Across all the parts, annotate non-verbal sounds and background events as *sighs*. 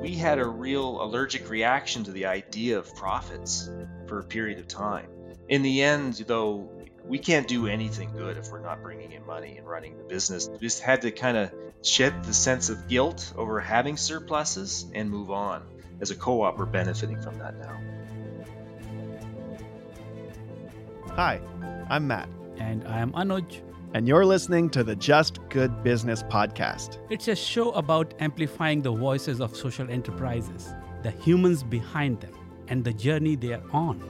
we had a real allergic reaction to the idea of profits for a period of time. In the end, though, we can't do anything good if we're not bringing in money and running the business. We just had to kind of shed the sense of guilt over having surpluses and move on. As a co op, we're benefiting from that now. Hi, I'm Matt. And I am Anuj. And you're listening to the Just Good Business podcast. It's a show about amplifying the voices of social enterprises, the humans behind them, and the journey they are on.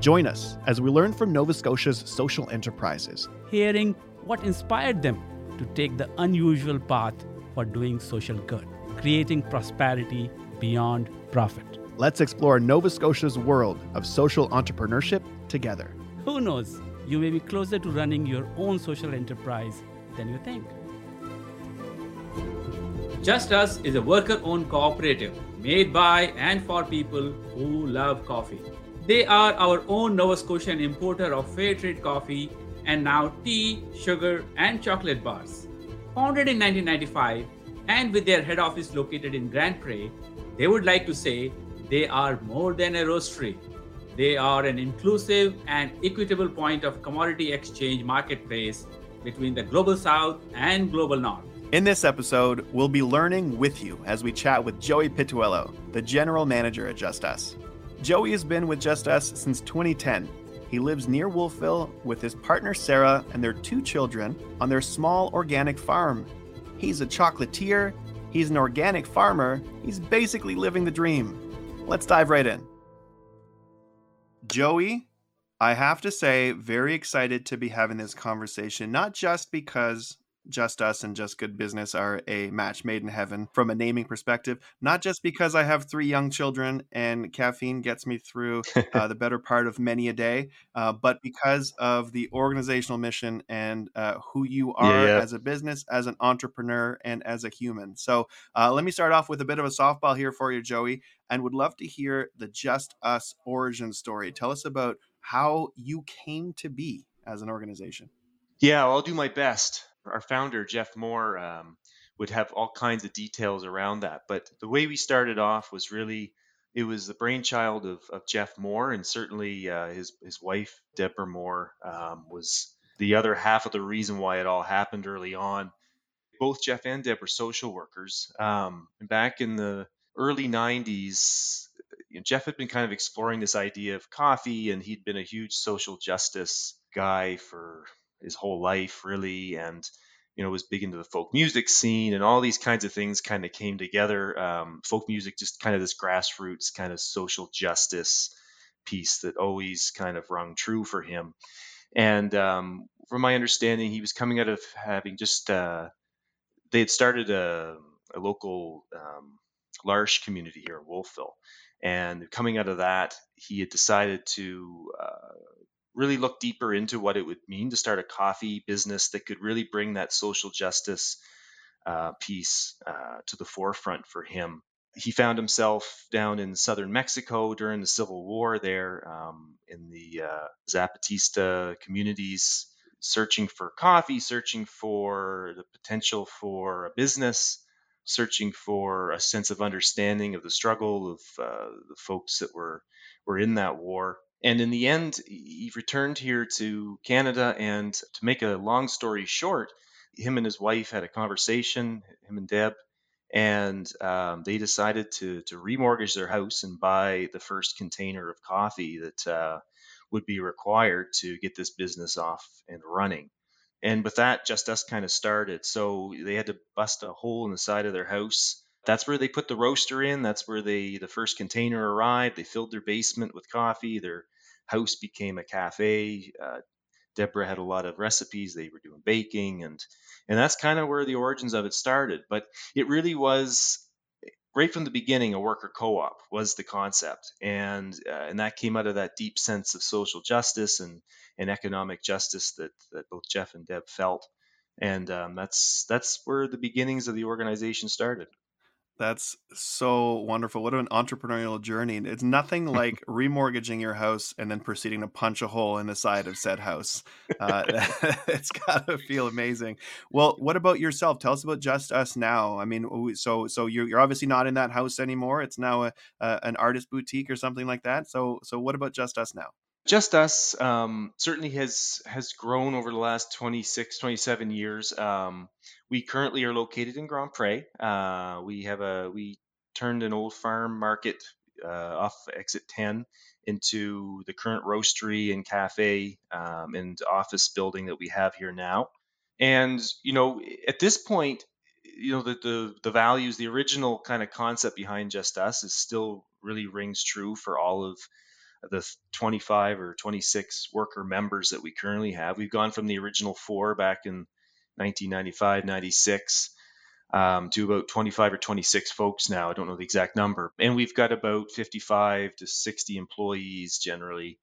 Join us as we learn from Nova Scotia's social enterprises, hearing what inspired them to take the unusual path for doing social good, creating prosperity beyond profit. Let's explore Nova Scotia's world of social entrepreneurship together. Who knows? You may be closer to running your own social enterprise than you think. Just Us is a worker owned cooperative made by and for people who love coffee. They are our own Nova Scotian importer of fair trade coffee and now tea, sugar, and chocolate bars. Founded in 1995 and with their head office located in Grand Pre, they would like to say they are more than a roastery. They are an inclusive and equitable point of commodity exchange marketplace between the global south and global north. In this episode, we'll be learning with you as we chat with Joey Pittoello, the general manager at Just Us. Joey has been with Just Us since 2010. He lives near Wolfville with his partner Sarah and their two children on their small organic farm. He's a chocolatier, he's an organic farmer, he's basically living the dream. Let's dive right in. Joey, I have to say, very excited to be having this conversation, not just because just Us and Just Good Business are a match made in heaven from a naming perspective. Not just because I have three young children and caffeine gets me through uh, the better part of many a day, uh, but *laughs* because of the organizational mission and uh, who you are yeah, yeah. as a business, as an entrepreneur, and as a human. So uh, let me start off with a bit of a softball here for you, Joey, and would love to hear the Just Us origin story. Tell us about how you came to be as an organization. Yeah, I'll do my best our founder Jeff Moore um, would have all kinds of details around that. But the way we started off was really it was the brainchild of, of Jeff Moore, and certainly uh, his his wife Deborah Moore um, was the other half of the reason why it all happened early on. Both Jeff and Deb were social workers, um, and back in the early '90s, you know, Jeff had been kind of exploring this idea of coffee, and he'd been a huge social justice guy for his whole life really and you know was big into the folk music scene and all these kinds of things kind of came together. Um, folk music just kind of this grassroots kind of social justice piece that always kind of rung true for him. And um, from my understanding he was coming out of having just uh, they had started a, a local um, L'Arche community here in Wolfville and coming out of that he had decided to uh, really look deeper into what it would mean to start a coffee business that could really bring that social justice uh, piece uh, to the forefront for him. He found himself down in southern Mexico during the Civil War there um, in the uh, Zapatista communities, searching for coffee, searching for the potential for a business, searching for a sense of understanding of the struggle of uh, the folks that were were in that war. And in the end, he returned here to Canada. And to make a long story short, him and his wife had a conversation, him and Deb, and um, they decided to to remortgage their house and buy the first container of coffee that uh, would be required to get this business off and running. And with that, just us kind of started. So they had to bust a hole in the side of their house that's where they put the roaster in. That's where they the first container arrived. They filled their basement with coffee. Their house became a cafe. Uh, Deborah had a lot of recipes. They were doing baking, and and that's kind of where the origins of it started. But it really was right from the beginning a worker co-op was the concept, and uh, and that came out of that deep sense of social justice and and economic justice that that both Jeff and Deb felt, and um, that's that's where the beginnings of the organization started. That's so wonderful. What an entrepreneurial journey. It's nothing *laughs* like remortgaging your house and then proceeding to punch a hole in the side of said house. Uh, *laughs* *laughs* it's got to feel amazing. Well, what about yourself? Tell us about Just Us Now. I mean, so so you're, you're obviously not in that house anymore. It's now a, a, an artist boutique or something like that. So so what about Just Us Now? Just Us um, certainly has has grown over the last 26, 27 years. Um, we currently are located in Grand Pre. Uh, we have a we turned an old farm market uh, off exit 10 into the current roastery and cafe um, and office building that we have here now. And you know, at this point, you know the the, the values, the original kind of concept behind Just Us is still really rings true for all of the 25 or 26 worker members that we currently have. We've gone from the original four back in 1995, 96 um, to about 25 or 26 folks now. I don't know the exact number. And we've got about 55 to 60 employees generally.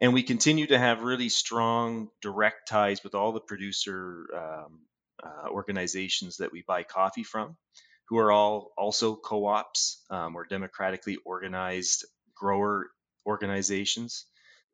And we continue to have really strong direct ties with all the producer um, uh, organizations that we buy coffee from, who are all also co ops um, or democratically organized grower organizations.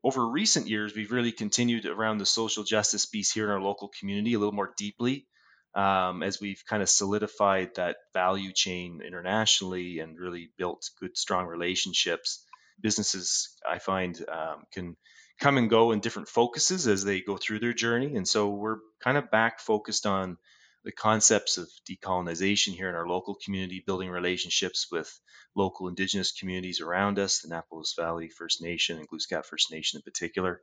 Over recent years, we've really continued around the social justice piece here in our local community a little more deeply um, as we've kind of solidified that value chain internationally and really built good, strong relationships. Businesses, I find, um, can come and go in different focuses as they go through their journey. And so we're kind of back focused on the concepts of decolonization here in our local community, building relationships with local indigenous communities around us, the Annapolis Valley First Nation and Glooscap First Nation in particular,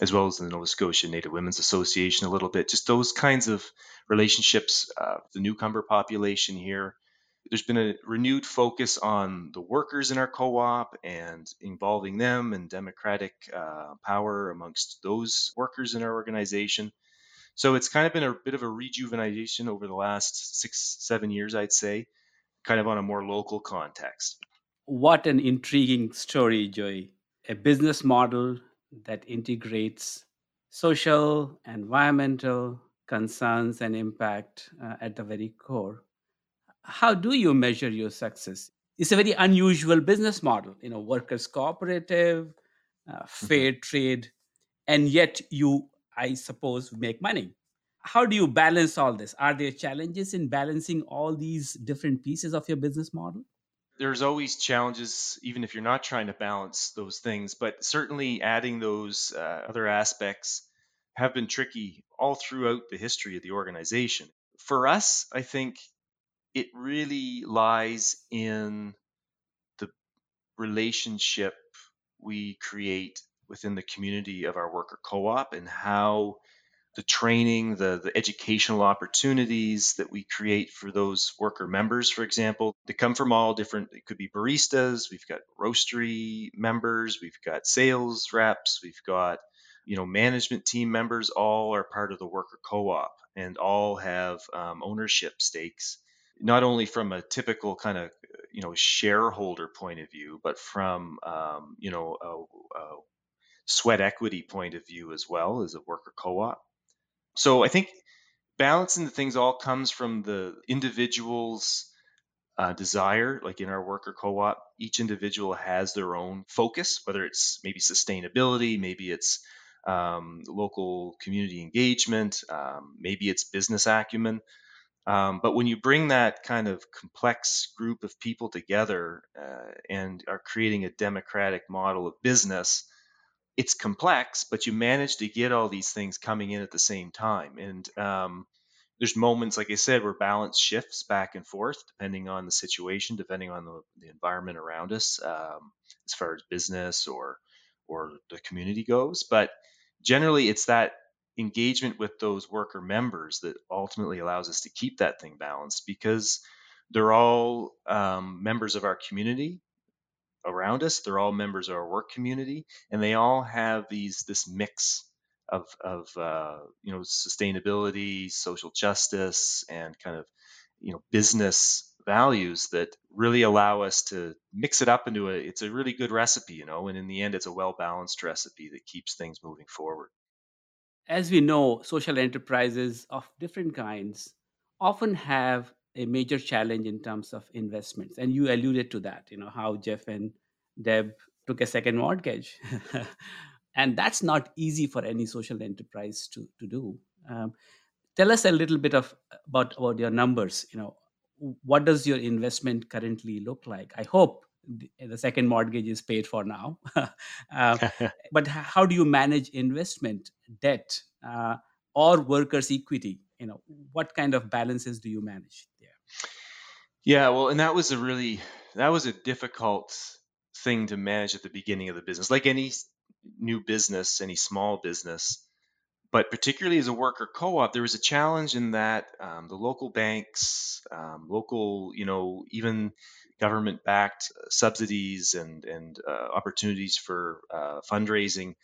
as well as the Nova Scotia Native Women's Association a little bit. Just those kinds of relationships, uh, the newcomer population here. There's been a renewed focus on the workers in our co op and involving them and democratic uh, power amongst those workers in our organization. So it's kind of been a bit of a rejuvenation over the last six, seven years, I'd say, kind of on a more local context. What an intriguing story, Joey. A business model that integrates social, environmental concerns, and impact uh, at the very core. How do you measure your success? It's a very unusual business model, you know, workers' cooperative, uh, mm-hmm. fair trade, and yet you I suppose, make money. How do you balance all this? Are there challenges in balancing all these different pieces of your business model? There's always challenges, even if you're not trying to balance those things, but certainly adding those uh, other aspects have been tricky all throughout the history of the organization. For us, I think it really lies in the relationship we create within the community of our worker co-op and how the training, the, the educational opportunities that we create for those worker members, for example, they come from all different, it could be baristas, we've got roastery members, we've got sales reps, we've got, you know, management team members, all are part of the worker co-op and all have um, ownership stakes, not only from a typical kind of, you know, shareholder point of view, but from, um, you know, a, a sweat equity point of view as well as a worker co-op. So I think balancing the things all comes from the individual's uh, desire. Like in our worker co-op, each individual has their own focus, whether it's maybe sustainability, maybe it's um, local community engagement, um, maybe it's business acumen. Um, but when you bring that kind of complex group of people together uh, and are creating a democratic model of business, it's complex, but you manage to get all these things coming in at the same time. And um, there's moments, like I said, where balance shifts back and forth depending on the situation, depending on the, the environment around us, um, as far as business or or the community goes. But generally, it's that engagement with those worker members that ultimately allows us to keep that thing balanced because they're all um, members of our community around us. They're all members of our work community, and they all have these this mix of of uh, you know sustainability, social justice, and kind of you know business values that really allow us to mix it up into a it's a really good recipe you know and in the end it's a well balanced recipe that keeps things moving forward as we know social enterprises of different kinds often have a major challenge in terms of investments. And you alluded to that, you know, how Jeff and Deb took a second mortgage. *laughs* and that's not easy for any social enterprise to, to do. Um, tell us a little bit of about, about your numbers. You know, what does your investment currently look like? I hope the second mortgage is paid for now. *laughs* uh, *laughs* but how do you manage investment, debt, uh, or workers' equity? You know, what kind of balances do you manage? Yeah, well, and that was a really that was a difficult thing to manage at the beginning of the business. Like any new business, any small business, but particularly as a worker co-op, there was a challenge in that um, the local banks, um, local, you know, even government-backed subsidies and and uh, opportunities for uh, fundraising,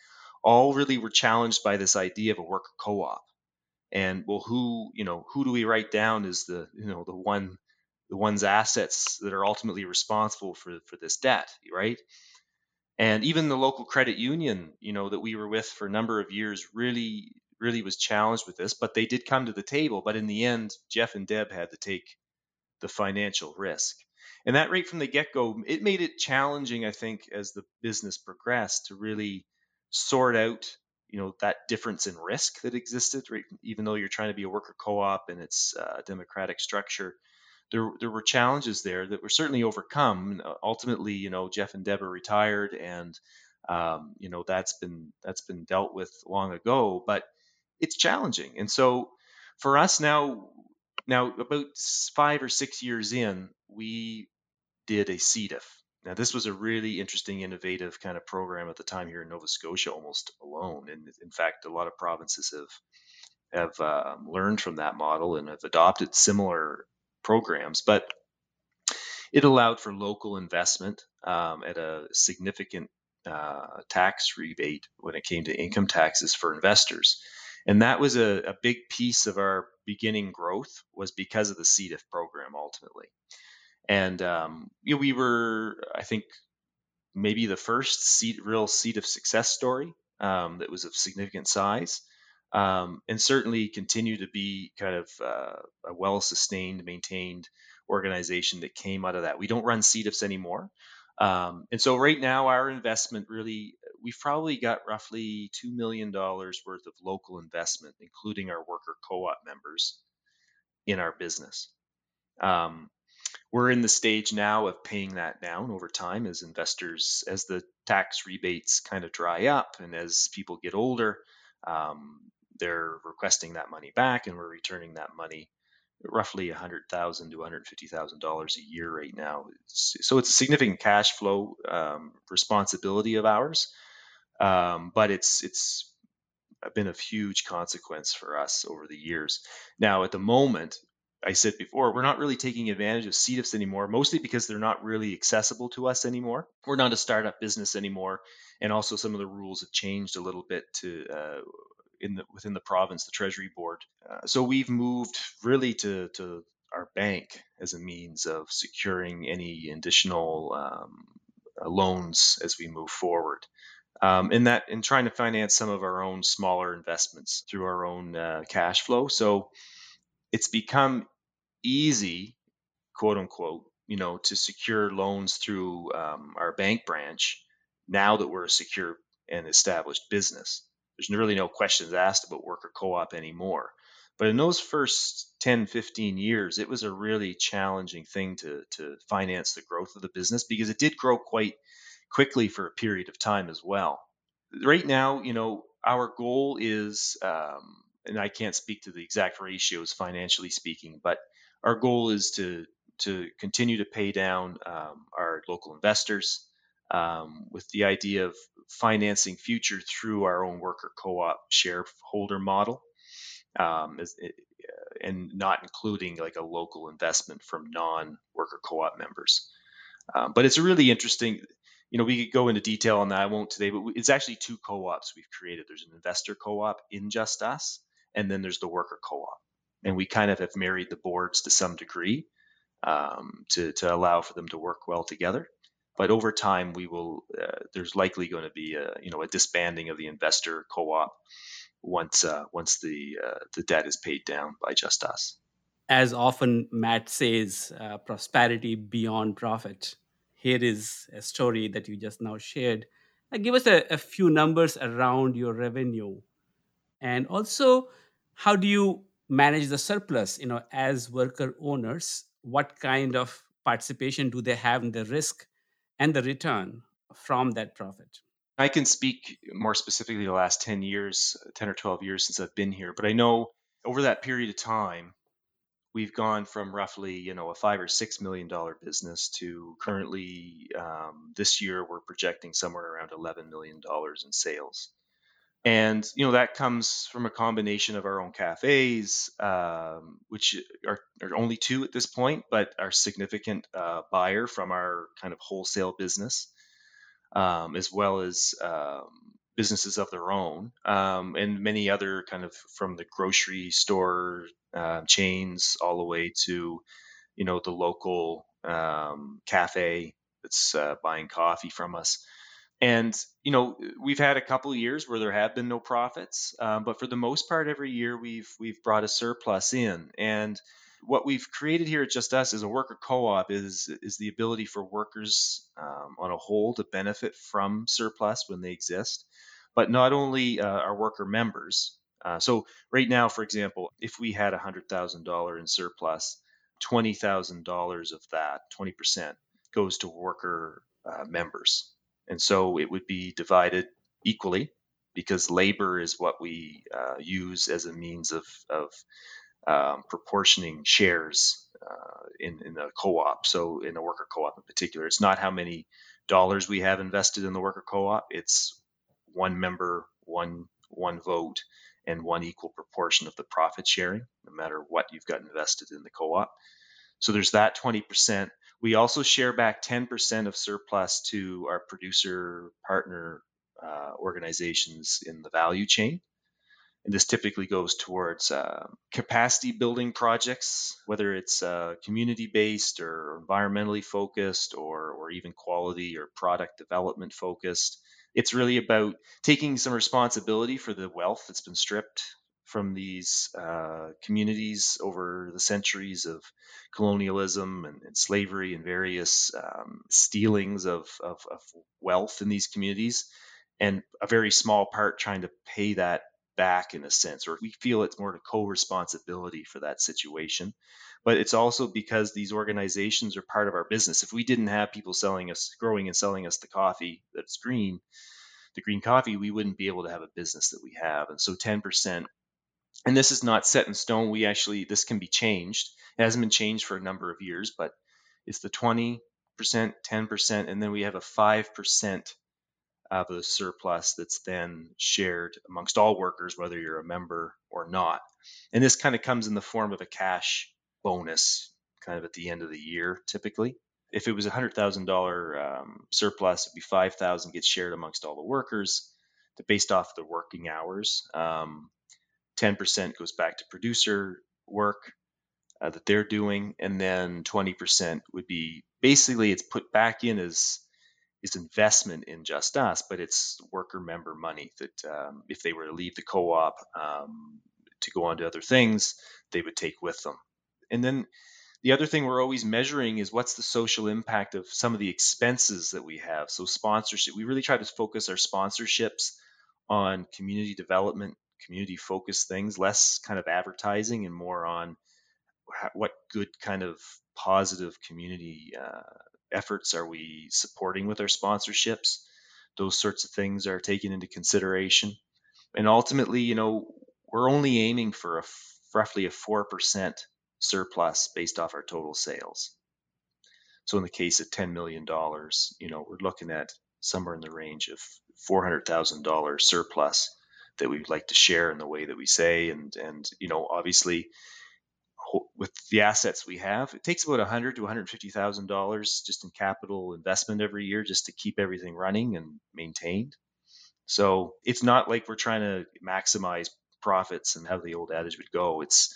all really were challenged by this idea of a worker co-op. And well, who you know who do we write down as the you know the one the one's assets that are ultimately responsible for for this debt, right? And even the local credit union, you know, that we were with for a number of years, really really was challenged with this. But they did come to the table. But in the end, Jeff and Deb had to take the financial risk. And that right from the get go, it made it challenging, I think, as the business progressed to really sort out, you know, that difference in risk that existed, right? Even though you're trying to be a worker co op and it's a democratic structure, there, there were challenges there that were certainly overcome. Uh, ultimately, you know, Jeff and Deb are retired and, um, you know, that's been, that's been dealt with long ago, but it's challenging. And so for us now, now, about five or six years in, we did a CDIF. Now, this was a really interesting, innovative kind of program at the time here in Nova Scotia, almost alone. And in fact, a lot of provinces have have uh, learned from that model and have adopted similar programs. But it allowed for local investment um, at a significant uh, tax rebate when it came to income taxes for investors and that was a, a big piece of our beginning growth was because of the CDIF program ultimately. And um, you know, we were, I think, maybe the first seed, real CDIF success story um, that was of significant size, um, and certainly continue to be kind of uh, a well-sustained, maintained organization that came out of that. We don't run CDIFs anymore, um, and so right now our investment really we've probably got roughly $2 million worth of local investment, including our worker co op members in our business. Um, we're in the stage now of paying that down over time as investors, as the tax rebates kind of dry up and as people get older, um, they're requesting that money back and we're returning that money roughly 100,000 to $150,000 a year right now. So it's a significant cash flow um, responsibility of ours um, but it's it's been of huge consequence for us over the years. Now, at the moment, I said before, we're not really taking advantage of CDIFs anymore, mostly because they're not really accessible to us anymore. We're not a startup business anymore, and also some of the rules have changed a little bit to uh, in the within the province, the Treasury Board. Uh, so we've moved really to to our bank as a means of securing any additional um, loans as we move forward um, in that in trying to finance some of our own smaller investments through our own uh, cash flow. So it's become easy, quote unquote, you know, to secure loans through um, our bank branch now that we're a secure and established business. There's really no questions asked about worker co-op anymore. But in those first 10, 15 years, it was a really challenging thing to, to finance the growth of the business because it did grow quite quickly for a period of time as well. Right now, you know, our goal is, um, and I can't speak to the exact ratios financially speaking, but our goal is to to continue to pay down um, our local investors um, with the idea of financing future through our own worker co-op shareholder model, um, and not including like a local investment from non-worker co-op members. Um, but it's a really interesting you know, we could go into detail on that. I won't today, but it's actually two co-ops we've created. There's an investor co-op in Just Us, and then there's the worker co-op. And we kind of have married the boards to some degree um, to to allow for them to work well together. But over time, we will. Uh, there's likely going to be a you know a disbanding of the investor co-op once uh, once the uh, the debt is paid down by Just Us. as often Matt says, uh, prosperity beyond profit. Here is a story that you just now shared. Give us a, a few numbers around your revenue. And also, how do you manage the surplus? You know, as worker owners, what kind of participation do they have in the risk and the return from that profit? I can speak more specifically the last 10 years, 10 or 12 years since I've been here, but I know over that period of time, we've gone from roughly, you know, a five or six million dollar business to currently um, this year we're projecting somewhere around 11 million dollars in sales. And you know that comes from a combination of our own cafes, um, which are, are, only two at this point, but are significant uh, buyer from our kind of wholesale business um, as well as um, businesses of their own, um, and many other kind of from the grocery store uh, chains all the way to, you know, the local um, cafe that's uh, buying coffee from us. And you know, we've had a couple years where there have been no profits, um, but for the most part, every year we've we've brought a surplus in, and what we've created here at Just Us as a worker co-op is is the ability for workers um, on a whole to benefit from surplus when they exist, but not only uh, our worker members. Uh, so right now, for example, if we had a hundred thousand dollar in surplus, twenty thousand dollars of that, twenty percent, goes to worker uh, members, and so it would be divided equally because labor is what we uh, use as a means of, of um, proportioning shares uh, in, in the co-op. So in a worker co-op in particular, it's not how many dollars we have invested in the worker co-op. It's one member, one one vote, and one equal proportion of the profit sharing, no matter what you've got invested in the co-op. So there's that 20%. We also share back 10% of surplus to our producer partner uh, organizations in the value chain. And this typically goes towards uh, capacity building projects, whether it's uh, community based or environmentally focused or, or even quality or product development focused. It's really about taking some responsibility for the wealth that's been stripped from these uh, communities over the centuries of colonialism and, and slavery and various um, stealings of, of, of wealth in these communities and a very small part trying to pay that back in a sense, or we feel it's more of a co responsibility for that situation. But it's also because these organizations are part of our business. If we didn't have people selling us, growing and selling us the coffee that's green, the green coffee, we wouldn't be able to have a business that we have. And so 10%, and this is not set in stone. We actually, this can be changed. It hasn't been changed for a number of years, but it's the 20%, 10%, and then we have a 5% of the surplus that's then shared amongst all workers, whether you're a member or not. And this kind of comes in the form of a cash bonus, kind of at the end of the year, typically. If it was a hundred thousand um, surplus, it'd be five thousand gets shared amongst all the workers, based off the working hours. Um, ten percent goes back to producer work uh, that they're doing, and then twenty percent would be basically it's put back in as is investment in Just Us, but it's worker member money that um, if they were to leave the co-op um, to go on to other things, they would take with them. And then the other thing we're always measuring is what's the social impact of some of the expenses that we have. So sponsorship, we really try to focus our sponsorships on community development, community focused things, less kind of advertising and more on what good kind of positive community uh, efforts are we supporting with our sponsorships? Those sorts of things are taken into consideration. And ultimately, you know, we're only aiming for a roughly a 4% surplus based off our total sales. So in the case of $10 million, you know, we're looking at somewhere in the range of $400,000 surplus that we'd like to share in the way that we say. And, and, you know, obviously with the assets we have, it takes about 100 to 150 thousand dollars just in capital investment every year just to keep everything running and maintained. So it's not like we're trying to maximize profits and how the old adage would go. It's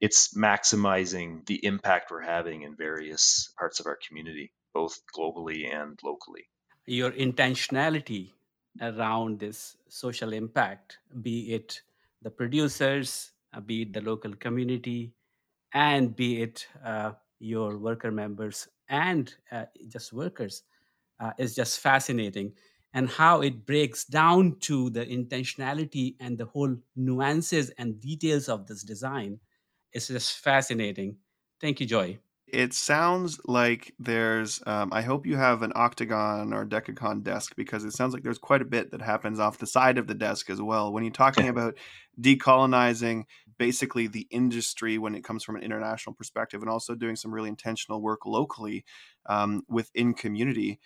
it's maximizing the impact we're having in various parts of our community, both globally and locally. Your intentionality around this social impact, be it the producers, be it the local community, and be it uh, your worker members and uh, just workers uh, is just fascinating. And how it breaks down to the intentionality and the whole nuances and details of this design is just fascinating. Thank you Joey it sounds like there's um, i hope you have an octagon or decagon desk because it sounds like there's quite a bit that happens off the side of the desk as well. When you're talking about decolonizing basically the industry when it comes from an international perspective and also doing some really intentional work locally um, within community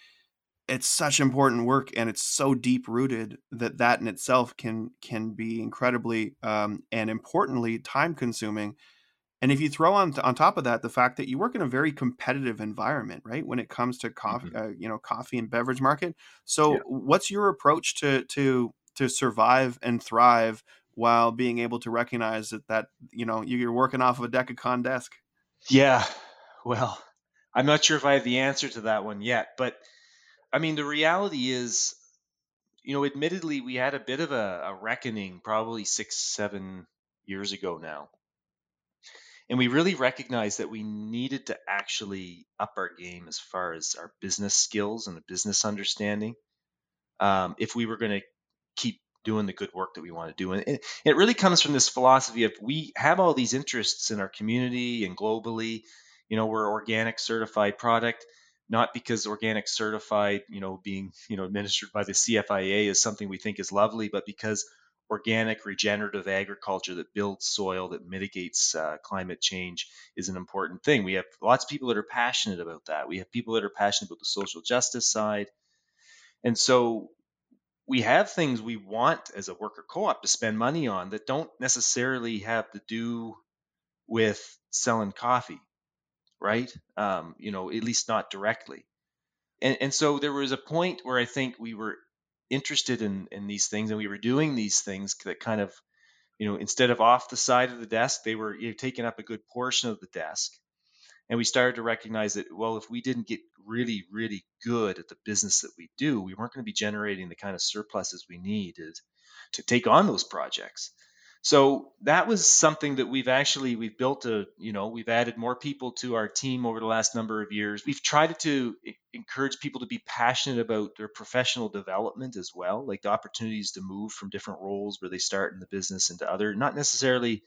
it's such important work and it's so deep rooted that that in itself can can be incredibly um, and importantly time consuming and if you throw on on top of that the fact that you work in a very competitive environment, right, when it comes to coffee, mm-hmm. uh, you know, coffee and beverage market. So, yeah. what's your approach to to to survive and thrive while being able to recognize that that you know you're working off of a decagon desk? Yeah, well, I'm not sure if I have the answer to that one yet, but I mean, the reality is, you know, admittedly, we had a bit of a, a reckoning probably six, seven years ago now and we really recognized that we needed to actually up our game as far as our business skills and the business understanding um, if we were going to keep doing the good work that we want to do. And it, it really comes from this philosophy of we have all these interests in our community and globally. You know we're organic certified product not because organic certified you know being you know administered by the cfia is something we think is lovely but because organic regenerative agriculture that builds soil that mitigates uh, climate change is an important thing. We have lots of people that are passionate about that. We have people that are passionate about the social justice side. And so we have things we want as a worker co-op to spend money on that don't necessarily have to do with selling coffee right? Um, you know at least not directly. And, and so there was a point where i think we were interested in in these things and we were doing these things that kind of you know instead of off the side of the desk they were you know, taking up a good portion of the desk. And we started to recognize that well if we didn't get really really good at the business that we do we weren't going to be generating the kind of surpluses we needed to take on those projects so that was something that we've actually we've built a you know we've added more people to our team over the last number of years. We've tried to encourage people to be passionate about their professional development as well like the opportunities to move from different roles where they start in the business into other not necessarily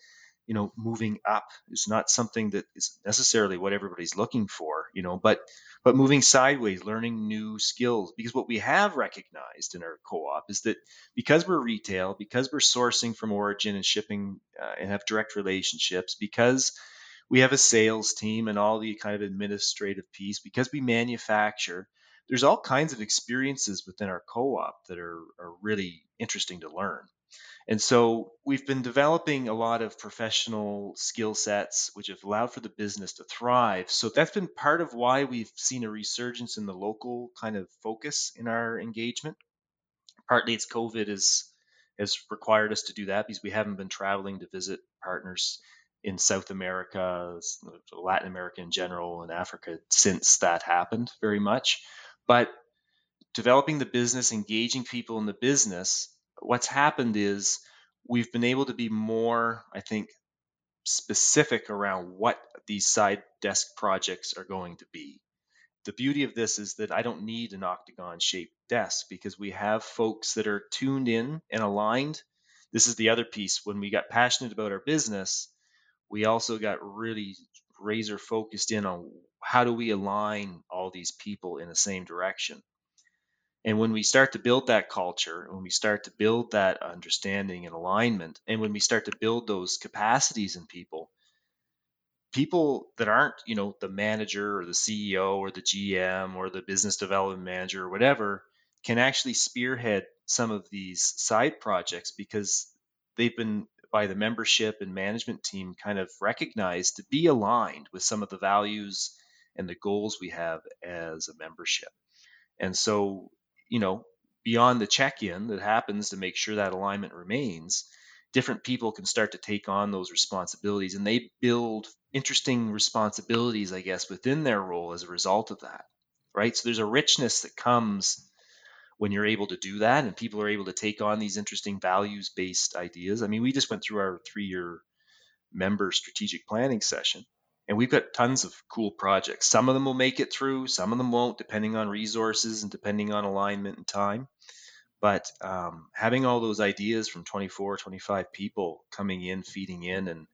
you know moving up is not something that is necessarily what everybody's looking for you know but but moving sideways learning new skills because what we have recognized in our co-op is that because we're retail because we're sourcing from origin and shipping uh, and have direct relationships because we have a sales team and all the kind of administrative piece because we manufacture there's all kinds of experiences within our co-op that are, are really interesting to learn and so we've been developing a lot of professional skill sets, which have allowed for the business to thrive. So that's been part of why we've seen a resurgence in the local kind of focus in our engagement. Partly it's COVID has has required us to do that because we haven't been traveling to visit partners in South America, Latin America in general, and Africa since that happened very much. But developing the business, engaging people in the business what's happened is we've been able to be more, I think, specific around what these side desk projects are going to be. The beauty of this is that I don't need an octagon shaped desk because we have folks that are tuned in and aligned. This is the other piece. When we got passionate about our business, we also got really razor focused in on how do we align all these people in the same direction. And when we start to build that culture, when we start to build that understanding and alignment, and when we start to build those capacities in people, people that aren't, you know, the manager or the CEO or the GM or the business development manager or whatever can actually spearhead some of these side projects because they've been by the membership and management team kind of recognized to be aligned with some of the values and the goals we have as a membership. And so you know, beyond the check-in that happens to make sure that alignment remains, different people can start to take on those responsibilities and they build interesting responsibilities, I guess, within their role as a result of that. Right. So there's a richness that comes when you're able to do that and people are able to take on these interesting values based ideas. I mean, we just went through our three year member strategic planning session. And we've got tons of cool projects. Some of them will make it through, some of them won't, depending on resources and depending on alignment and time. But um, having all those ideas from 24, 25 people coming in, feeding in, and,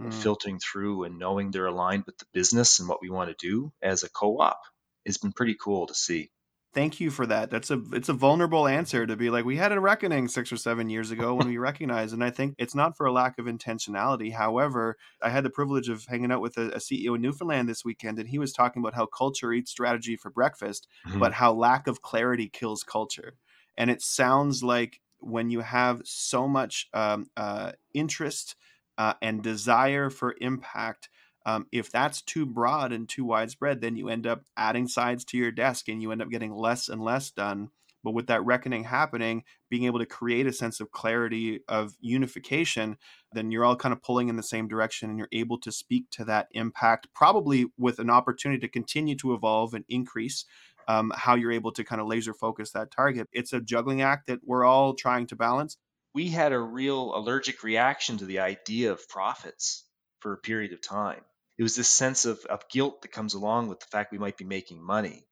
mm. and filtering through and knowing they're aligned with the business and what we want to do as a co op has been pretty cool to see thank you for that. That's a it's a vulnerable answer to be like we had a reckoning six or seven years ago when we recognized and i think it's not for a lack of intentionality. However i had the privilege of hanging out with a, a ceo in newfoundland this weekend and he was talking about how culture eats strategy for breakfast mm-hmm. but how lack of clarity kills culture. And it sounds like when you have so much um, uh, interest uh, and desire for impact um, if that's too broad and too widespread, then you end up adding sides to your desk and you end up getting less and less done. But with that reckoning happening, being able to create a sense of clarity of unification, then you're all kind of pulling in the same direction and you're able to speak to that impact, probably with an opportunity to continue to evolve and increase um, how you're able to kind of laser focus that target. It's a juggling act that we're all trying to balance. We had a real allergic reaction to the idea of profits for a period of time it was this sense of, of guilt that comes along with the fact we might be making money.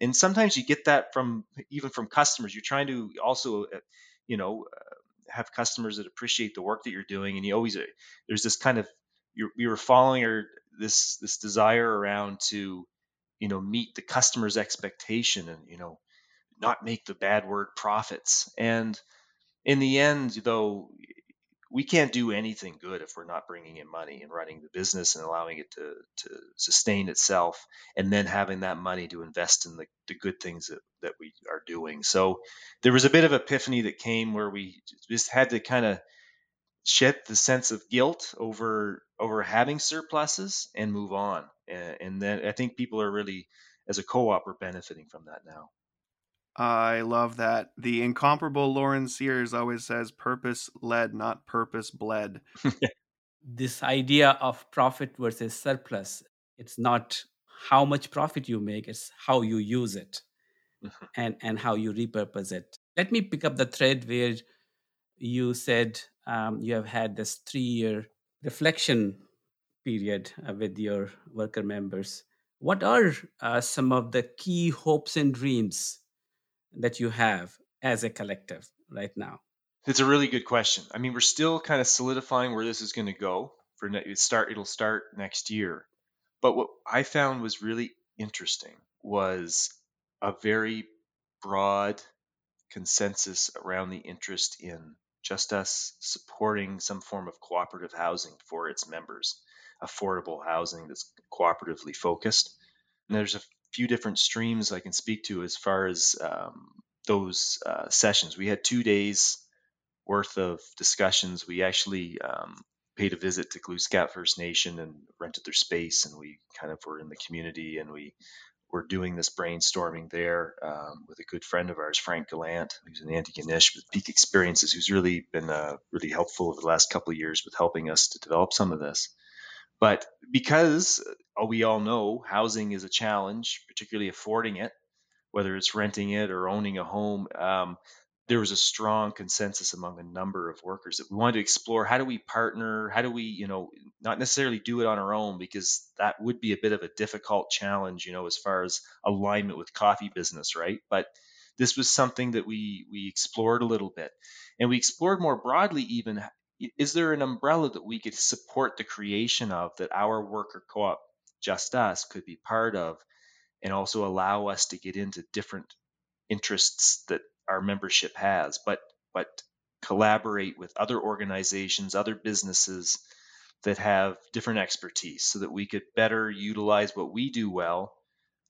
And sometimes you get that from even from customers. You're trying to also uh, you know uh, have customers that appreciate the work that you're doing and you always uh, there's this kind of you're, you were following or this this desire around to you know meet the customer's expectation and you know not make the bad word profits. And in the end though we can't do anything good if we're not bringing in money and running the business and allowing it to, to sustain itself and then having that money to invest in the, the good things that, that we are doing. So there was a bit of epiphany that came where we just had to kind of shed the sense of guilt over over having surpluses and move on. And, and then I think people are really, as a co-op, are benefiting from that now. I love that. The incomparable Lauren Sears always says purpose led, not purpose bled. *laughs* this idea of profit versus surplus, it's not how much profit you make, it's how you use it mm-hmm. and, and how you repurpose it. Let me pick up the thread where you said um, you have had this three year reflection period uh, with your worker members. What are uh, some of the key hopes and dreams that you have as a collective right now? It's a really good question. I mean, we're still kind of solidifying where this is going to go. For it start, it'll start next year. But what I found was really interesting was a very broad consensus around the interest in just us supporting some form of cooperative housing for its members, affordable housing that's cooperatively focused. And there's a few different streams I can speak to as far as um, those uh, sessions. We had two days worth of discussions. We actually um, paid a visit to Glooscap First Nation and rented their space, and we kind of were in the community and we were doing this brainstorming there um, with a good friend of ours, Frank Gallant, who's an Antigonish with Peak Experiences, who's really been uh, really helpful over the last couple of years with helping us to develop some of this. But because uh, we all know housing is a challenge, particularly affording it, whether it's renting it or owning a home, um, there was a strong consensus among a number of workers that we wanted to explore how do we partner how do we you know not necessarily do it on our own because that would be a bit of a difficult challenge you know as far as alignment with coffee business right? But this was something that we we explored a little bit. And we explored more broadly even is there an umbrella that we could support the creation of that our worker co-op just us could be part of and also allow us to get into different interests that our membership has but but collaborate with other organizations other businesses that have different expertise so that we could better utilize what we do well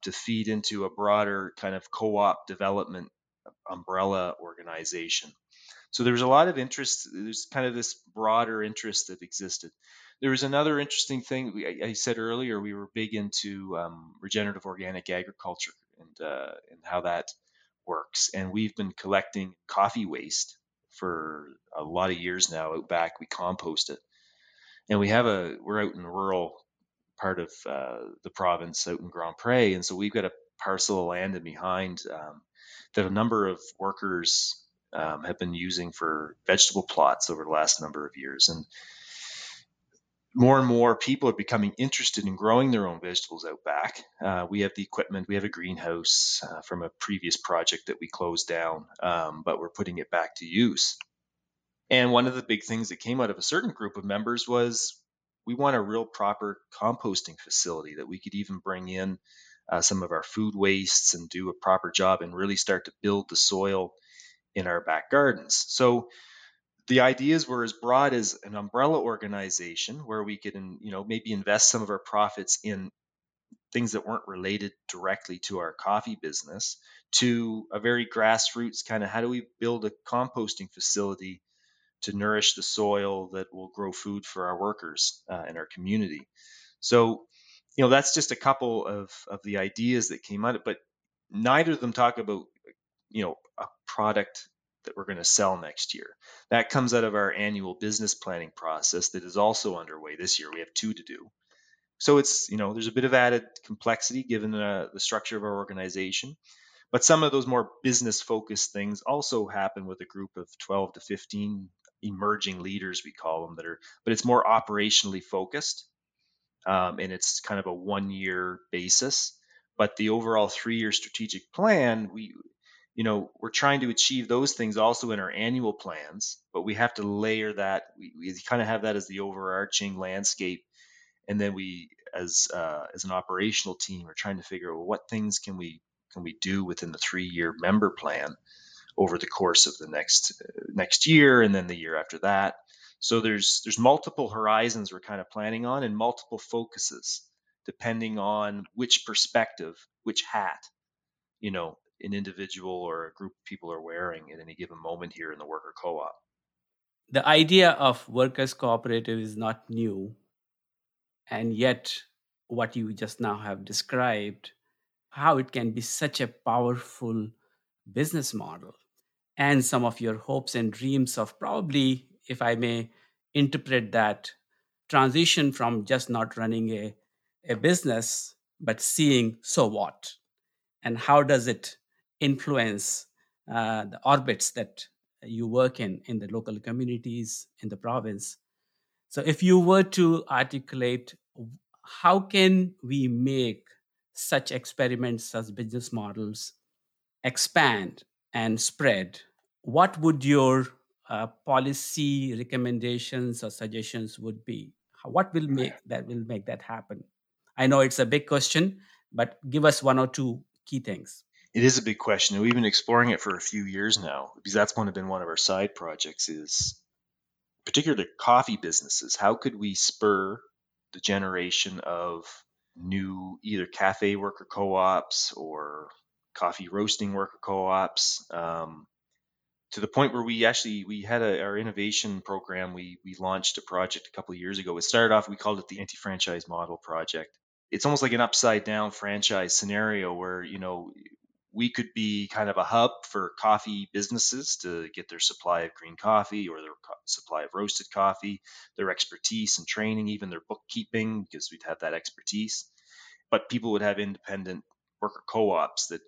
to feed into a broader kind of co-op development umbrella organization so there was a lot of interest. There's kind of this broader interest that existed. There was another interesting thing. I, said earlier we were big into um, regenerative organic agriculture and uh, and how that works. And we've been collecting coffee waste for a lot of years now. Out back, we compost it, and we have a we're out in the rural part of uh, the province, out in Grand Pre, and so we've got a parcel of land in behind um, that a number of workers um, have been using for vegetable plots over the last number of years. And more and more people are becoming interested in growing their own vegetables out back. Uh, we have the equipment, we have a greenhouse uh, from a previous project that we closed down, um, but we're putting it back to use. And one of the big things that came out of a certain group of members was we want a real proper composting facility that we could even bring in uh, some of our food wastes and do a proper job and really start to build the soil in our back gardens. So the ideas were as broad as an umbrella organization where we could, you know, maybe invest some of our profits in things that weren't related directly to our coffee business to a very grassroots kind of how do we build a composting facility to nourish the soil that will grow food for our workers uh, in our community. So, you know, that's just a couple of, of the ideas that came out of it, but neither of them talk about, you know, a product that we're going to sell next year. That comes out of our annual business planning process that is also underway this year. We have two to do. So it's, you know, there's a bit of added complexity given uh, the structure of our organization. But some of those more business focused things also happen with a group of 12 to 15 emerging leaders we call them that are but it's more operationally focused um, and it's kind of a one year basis but the overall three year strategic plan we you know we're trying to achieve those things also in our annual plans but we have to layer that we, we kind of have that as the overarching landscape and then we as uh, as an operational team are trying to figure out well, what things can we can we do within the three year member plan over the course of the next uh, next year and then the year after that. So there's there's multiple horizons we're kind of planning on and multiple focuses depending on which perspective, which hat, you know, an individual or a group of people are wearing at any given moment here in the worker co-op. The idea of workers cooperative is not new. And yet what you just now have described how it can be such a powerful business model and some of your hopes and dreams of probably, if I may interpret that transition from just not running a, a business, but seeing so what and how does it influence uh, the orbits that you work in in the local communities in the province so if you were to articulate how can we make such experiments such business models expand and spread, what would your uh, policy recommendations or suggestions would be? What will make that will make that happen? I know it's a big question, but give us one or two key things. It is a big question, we've been exploring it for a few years now because that's one of been one of our side projects. Is particularly coffee businesses. How could we spur the generation of new either cafe worker co-ops or coffee roasting worker co-ops um, to the point where we actually we had a, our innovation program we we launched a project a couple of years ago it started off we called it the anti-franchise model project it's almost like an upside down franchise scenario where you know we could be kind of a hub for coffee businesses to get their supply of green coffee or their co- supply of roasted coffee, their expertise and training, even their bookkeeping, because we'd have that expertise. But people would have independent worker co ops that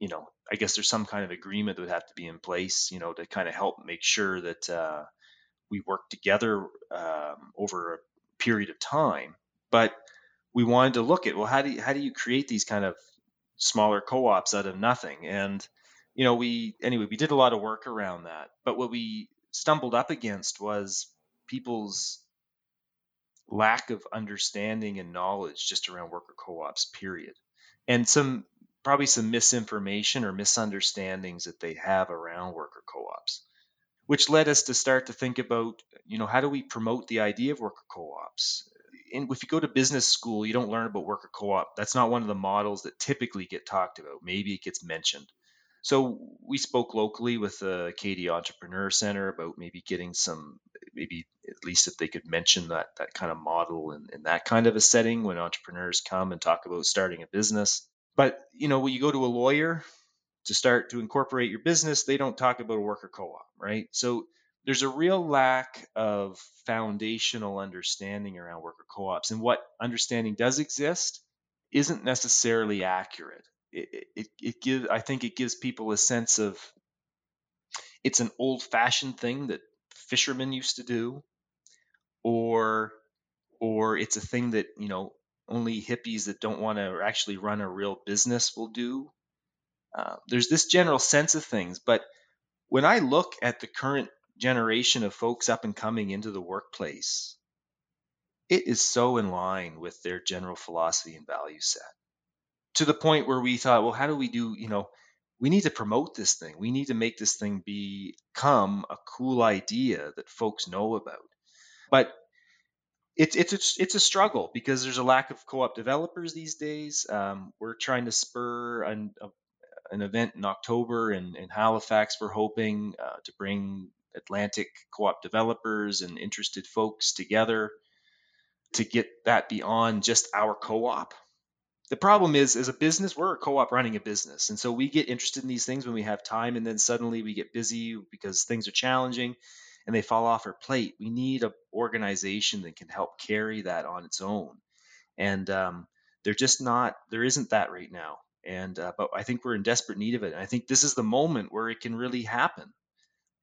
you know, I guess there's some kind of agreement that would have to be in place, you know, to kind of help make sure that uh, we work together um, over a period of time. But we wanted to look at well, how do you, how do you create these kind of smaller co-ops out of nothing? And you know, we anyway, we did a lot of work around that. But what we stumbled up against was people's lack of understanding and knowledge just around worker co-ops period and some probably some misinformation or misunderstandings that they have around worker co-ops which led us to start to think about you know how do we promote the idea of worker co-ops and if you go to business school you don't learn about worker co-op that's not one of the models that typically get talked about maybe it gets mentioned so we spoke locally with the Acadia Entrepreneur Center about maybe getting some, maybe at least if they could mention that that kind of model in, in that kind of a setting when entrepreneurs come and talk about starting a business. But you know, when you go to a lawyer to start to incorporate your business, they don't talk about a worker co-op, right? So there's a real lack of foundational understanding around worker co-ops, and what understanding does exist isn't necessarily accurate it, it, it gives i think it gives people a sense of it's an old fashioned thing that fishermen used to do or or it's a thing that you know only hippies that don't want to actually run a real business will do. Uh, there's this general sense of things, but when I look at the current generation of folks up and coming into the workplace, it is so in line with their general philosophy and value set to the point where we thought, well, how do we do, you know, we need to promote this thing. We need to make this thing become a cool idea that folks know about. But it's it's a, it's a struggle because there's a lack of co-op developers these days. Um, we're trying to spur an, a, an event in October in, in Halifax. We're hoping uh, to bring Atlantic co-op developers and interested folks together to get that beyond just our co-op. The problem is, as a business, we're a co-op running a business, and so we get interested in these things when we have time, and then suddenly we get busy because things are challenging, and they fall off our plate. We need an organization that can help carry that on its own, and um, they're just not. There isn't that right now, and uh, but I think we're in desperate need of it. And I think this is the moment where it can really happen.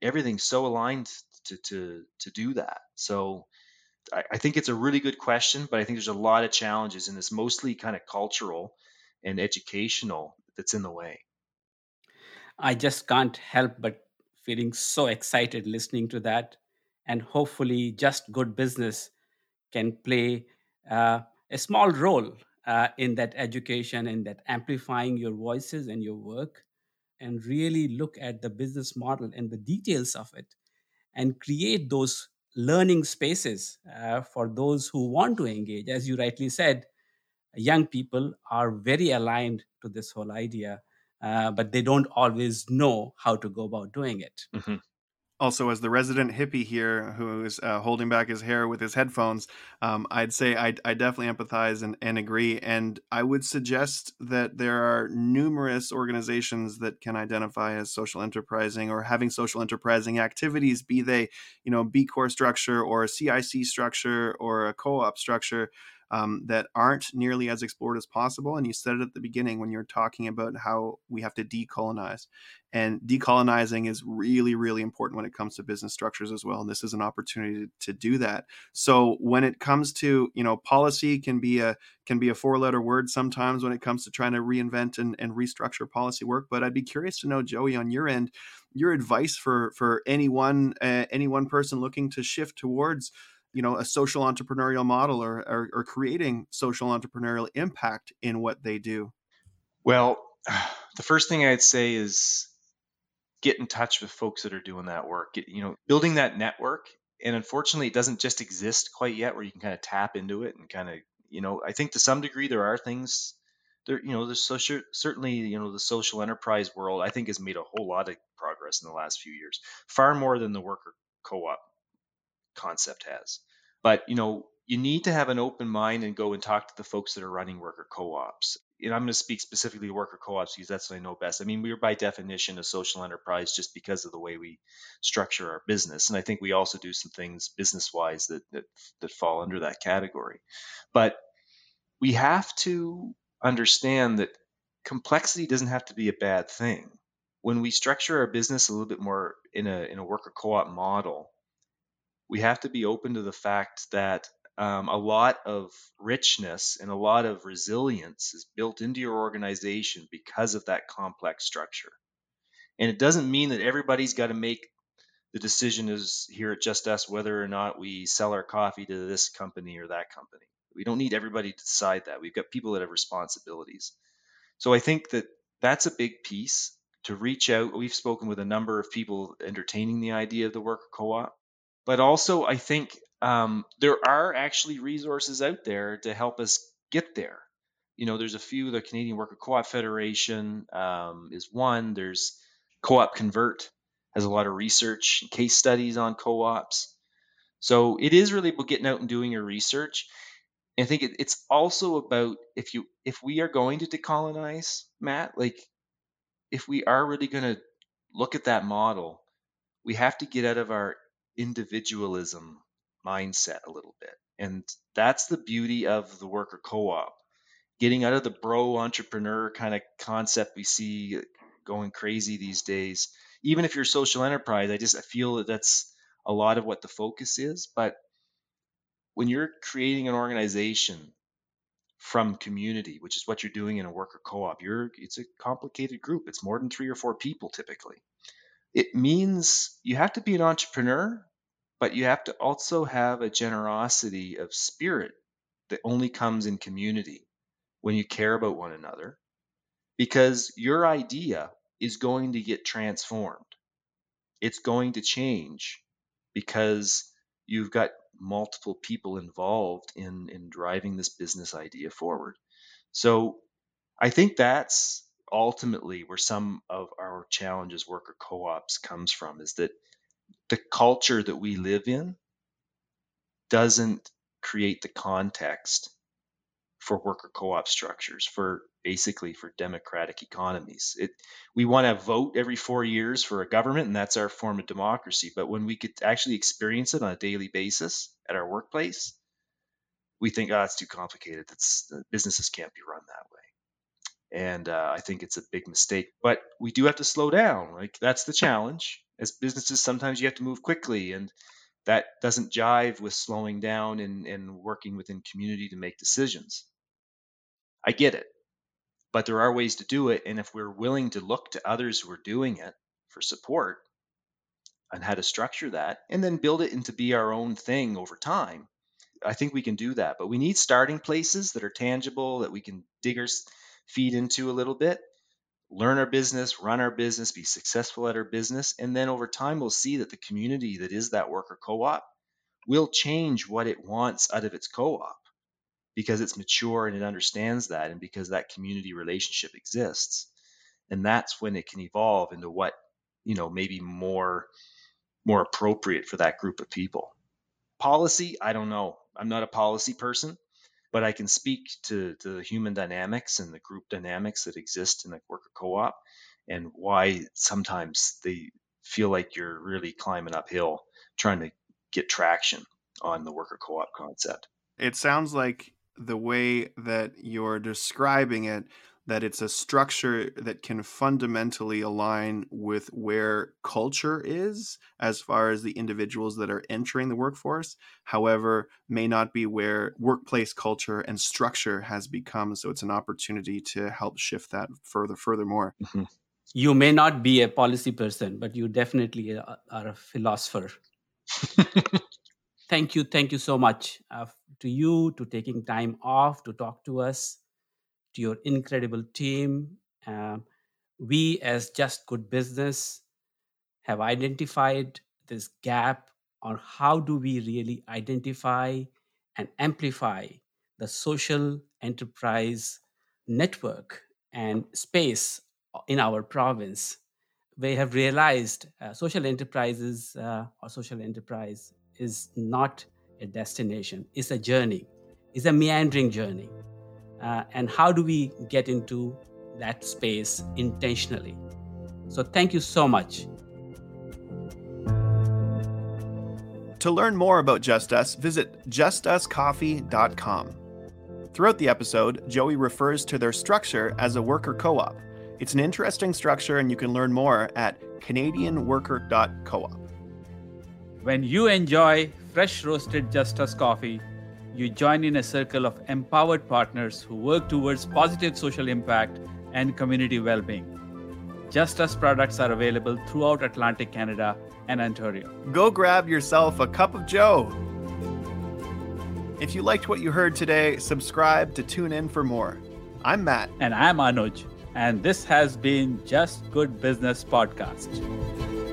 Everything's so aligned to to to do that. So I, I think it's a really good question, but I think there's a lot of challenges, and it's mostly kind of cultural and educational that's in the way. I just can't help but feeling so excited listening to that. And hopefully, just good business can play uh, a small role uh, in that education, in that amplifying your voices and your work, and really look at the business model and the details of it and create those learning spaces uh, for those who want to engage. As you rightly said, young people are very aligned to this whole idea, uh, but they don't always know how to go about doing it. Mm-hmm also as the resident hippie here who is uh, holding back his hair with his headphones um, i'd say I, I, definitely empathize and, and, agree and i would suggest that there are numerous organizations that can identify as social enterprising or having social enterprising activities be they you know b corp structure or a cic structure or a co-op structure um, that aren't nearly as explored as possible. And you said it at the beginning when you're talking about how we have to decolonize. And decolonizing is really, really important when it comes to business structures as well. And this is an opportunity to do that. So when it comes to, you know, policy can be a can be a four-letter word sometimes when it comes to trying to reinvent and, and restructure policy work. But I'd be curious to know, Joey, on your end, your advice for for anyone uh, any one person looking to shift towards you know a social entrepreneurial model or, or, or creating social entrepreneurial impact in what they do? Well *sighs* the first thing i'd say is get in touch with folks that are doing that work. Get, you know building that network and unfortunately it doesn't just exist quite yet where you can kind of tap into it and kind of you know i think to some degree there are things there you know there's social certainly you know the social enterprise world i think has made a whole lot of progress in the last few years far more than the worker co-op concept has. But you know, you need to have an open mind and go and talk to the folks that are running worker co-ops. And I'm going to speak specifically to worker co-ops because that's what I know best. I mean, we're by definition a social enterprise just because of the way we structure our business, and I think we also do some things business-wise that that, that fall under that category. But we have to understand that complexity doesn't have to be a bad thing. When we structure our business a little bit more in a in a worker co-op model, we have to be open to the fact that um, a lot of richness and a lot of resilience is built into your organization because of that complex structure. And it doesn't mean that everybody's got to make the decision is here at Just Us whether or not we sell our coffee to this company or that company. We don't need everybody to decide that. We've got people that have responsibilities. So I think that that's a big piece to reach out. We've spoken with a number of people entertaining the idea of the worker co op but also I think um, there are actually resources out there to help us get there. You know, there's a few. The Canadian Worker Co-op Federation um, is one. There's Co-op Convert has a lot of research and case studies on co-ops. So it is really about getting out and doing your research. I think it, it's also about if you if we are going to decolonize, Matt, like if we are really going to look at that model, we have to get out of our individualism mindset a little bit. And that's the beauty of the worker co op. Getting out of the bro entrepreneur kind of concept we see going crazy these days. Even if you're a social enterprise, I just I feel that that's a lot of what the focus is. But when you're creating an organization from community, which is what you're doing in a worker co-op, you're it's a complicated group. It's more than three or four people typically. It means you have to be an entrepreneur, but you have to also have a generosity of spirit that only comes in community when you care about one another because your idea is going to get transformed. It's going to change because you've got multiple people involved in in driving this business idea forward. So I think that's ultimately where some of our challenges worker co-ops comes from is that the culture that we live in doesn't create the context for worker co-op structures for basically for democratic economies. It we want to vote every 4 years for a government and that's our form of democracy. But when we could actually experience it on a daily basis at our workplace we think oh it's too complicated. That's businesses can't be run that way and uh, i think it's a big mistake but we do have to slow down like that's the challenge as businesses sometimes you have to move quickly and that doesn't jive with slowing down and, and working within community to make decisions I get it, but there are ways to do it. And if we're willing to look to others who are doing it for support on how to structure that and then build it into be our own thing over time, I think we can do that. But we need starting places that are tangible, that we can dig our feet into a little bit, learn our business, run our business, be successful at our business. And then over time, we'll see that the community that is that worker co op will change what it wants out of its co op because it's mature and it understands that and because that community relationship exists. And that's when it can evolve into what you know maybe more more appropriate for that group of people. Policy? I don't know. I'm not a policy person but i can speak to, to the human dynamics and the group dynamics that exist in a worker co-op and why sometimes they feel like you're really climbing uphill trying to get traction on the worker co-op concept. It sounds like the way that you're describing it that it's a structure that can fundamentally align with where culture is as far as the individuals that are entering the workforce however may not be where workplace culture and structure has become. So it's an opportunity to help shift that further furthermore. Mm-hmm. you may not be a policy person but you definitely are a philosopher. *laughs* Thank you thank you so much uh, to you to taking time off to talk to us to your incredible team uh, we as just good business have identified this gap on how do we really identify and amplify the social enterprise network and space in our province we have realized uh, social enterprises uh, or social enterprise is not a destination, it's a journey, it's a meandering journey. Uh, and how do we get into that space intentionally? So, thank you so much. To learn more about Just Us, visit justuscoffee.com. Throughout the episode, Joey refers to their structure as a worker co op. It's an interesting structure, and you can learn more at CanadianWorker.coop. When you enjoy fresh roasted Just Us coffee, you join in a circle of empowered partners who work towards positive social impact and community well being. Just Us products are available throughout Atlantic Canada and Ontario. Go grab yourself a cup of Joe. If you liked what you heard today, subscribe to tune in for more. I'm Matt. And I'm Anuj. And this has been Just Good Business Podcast.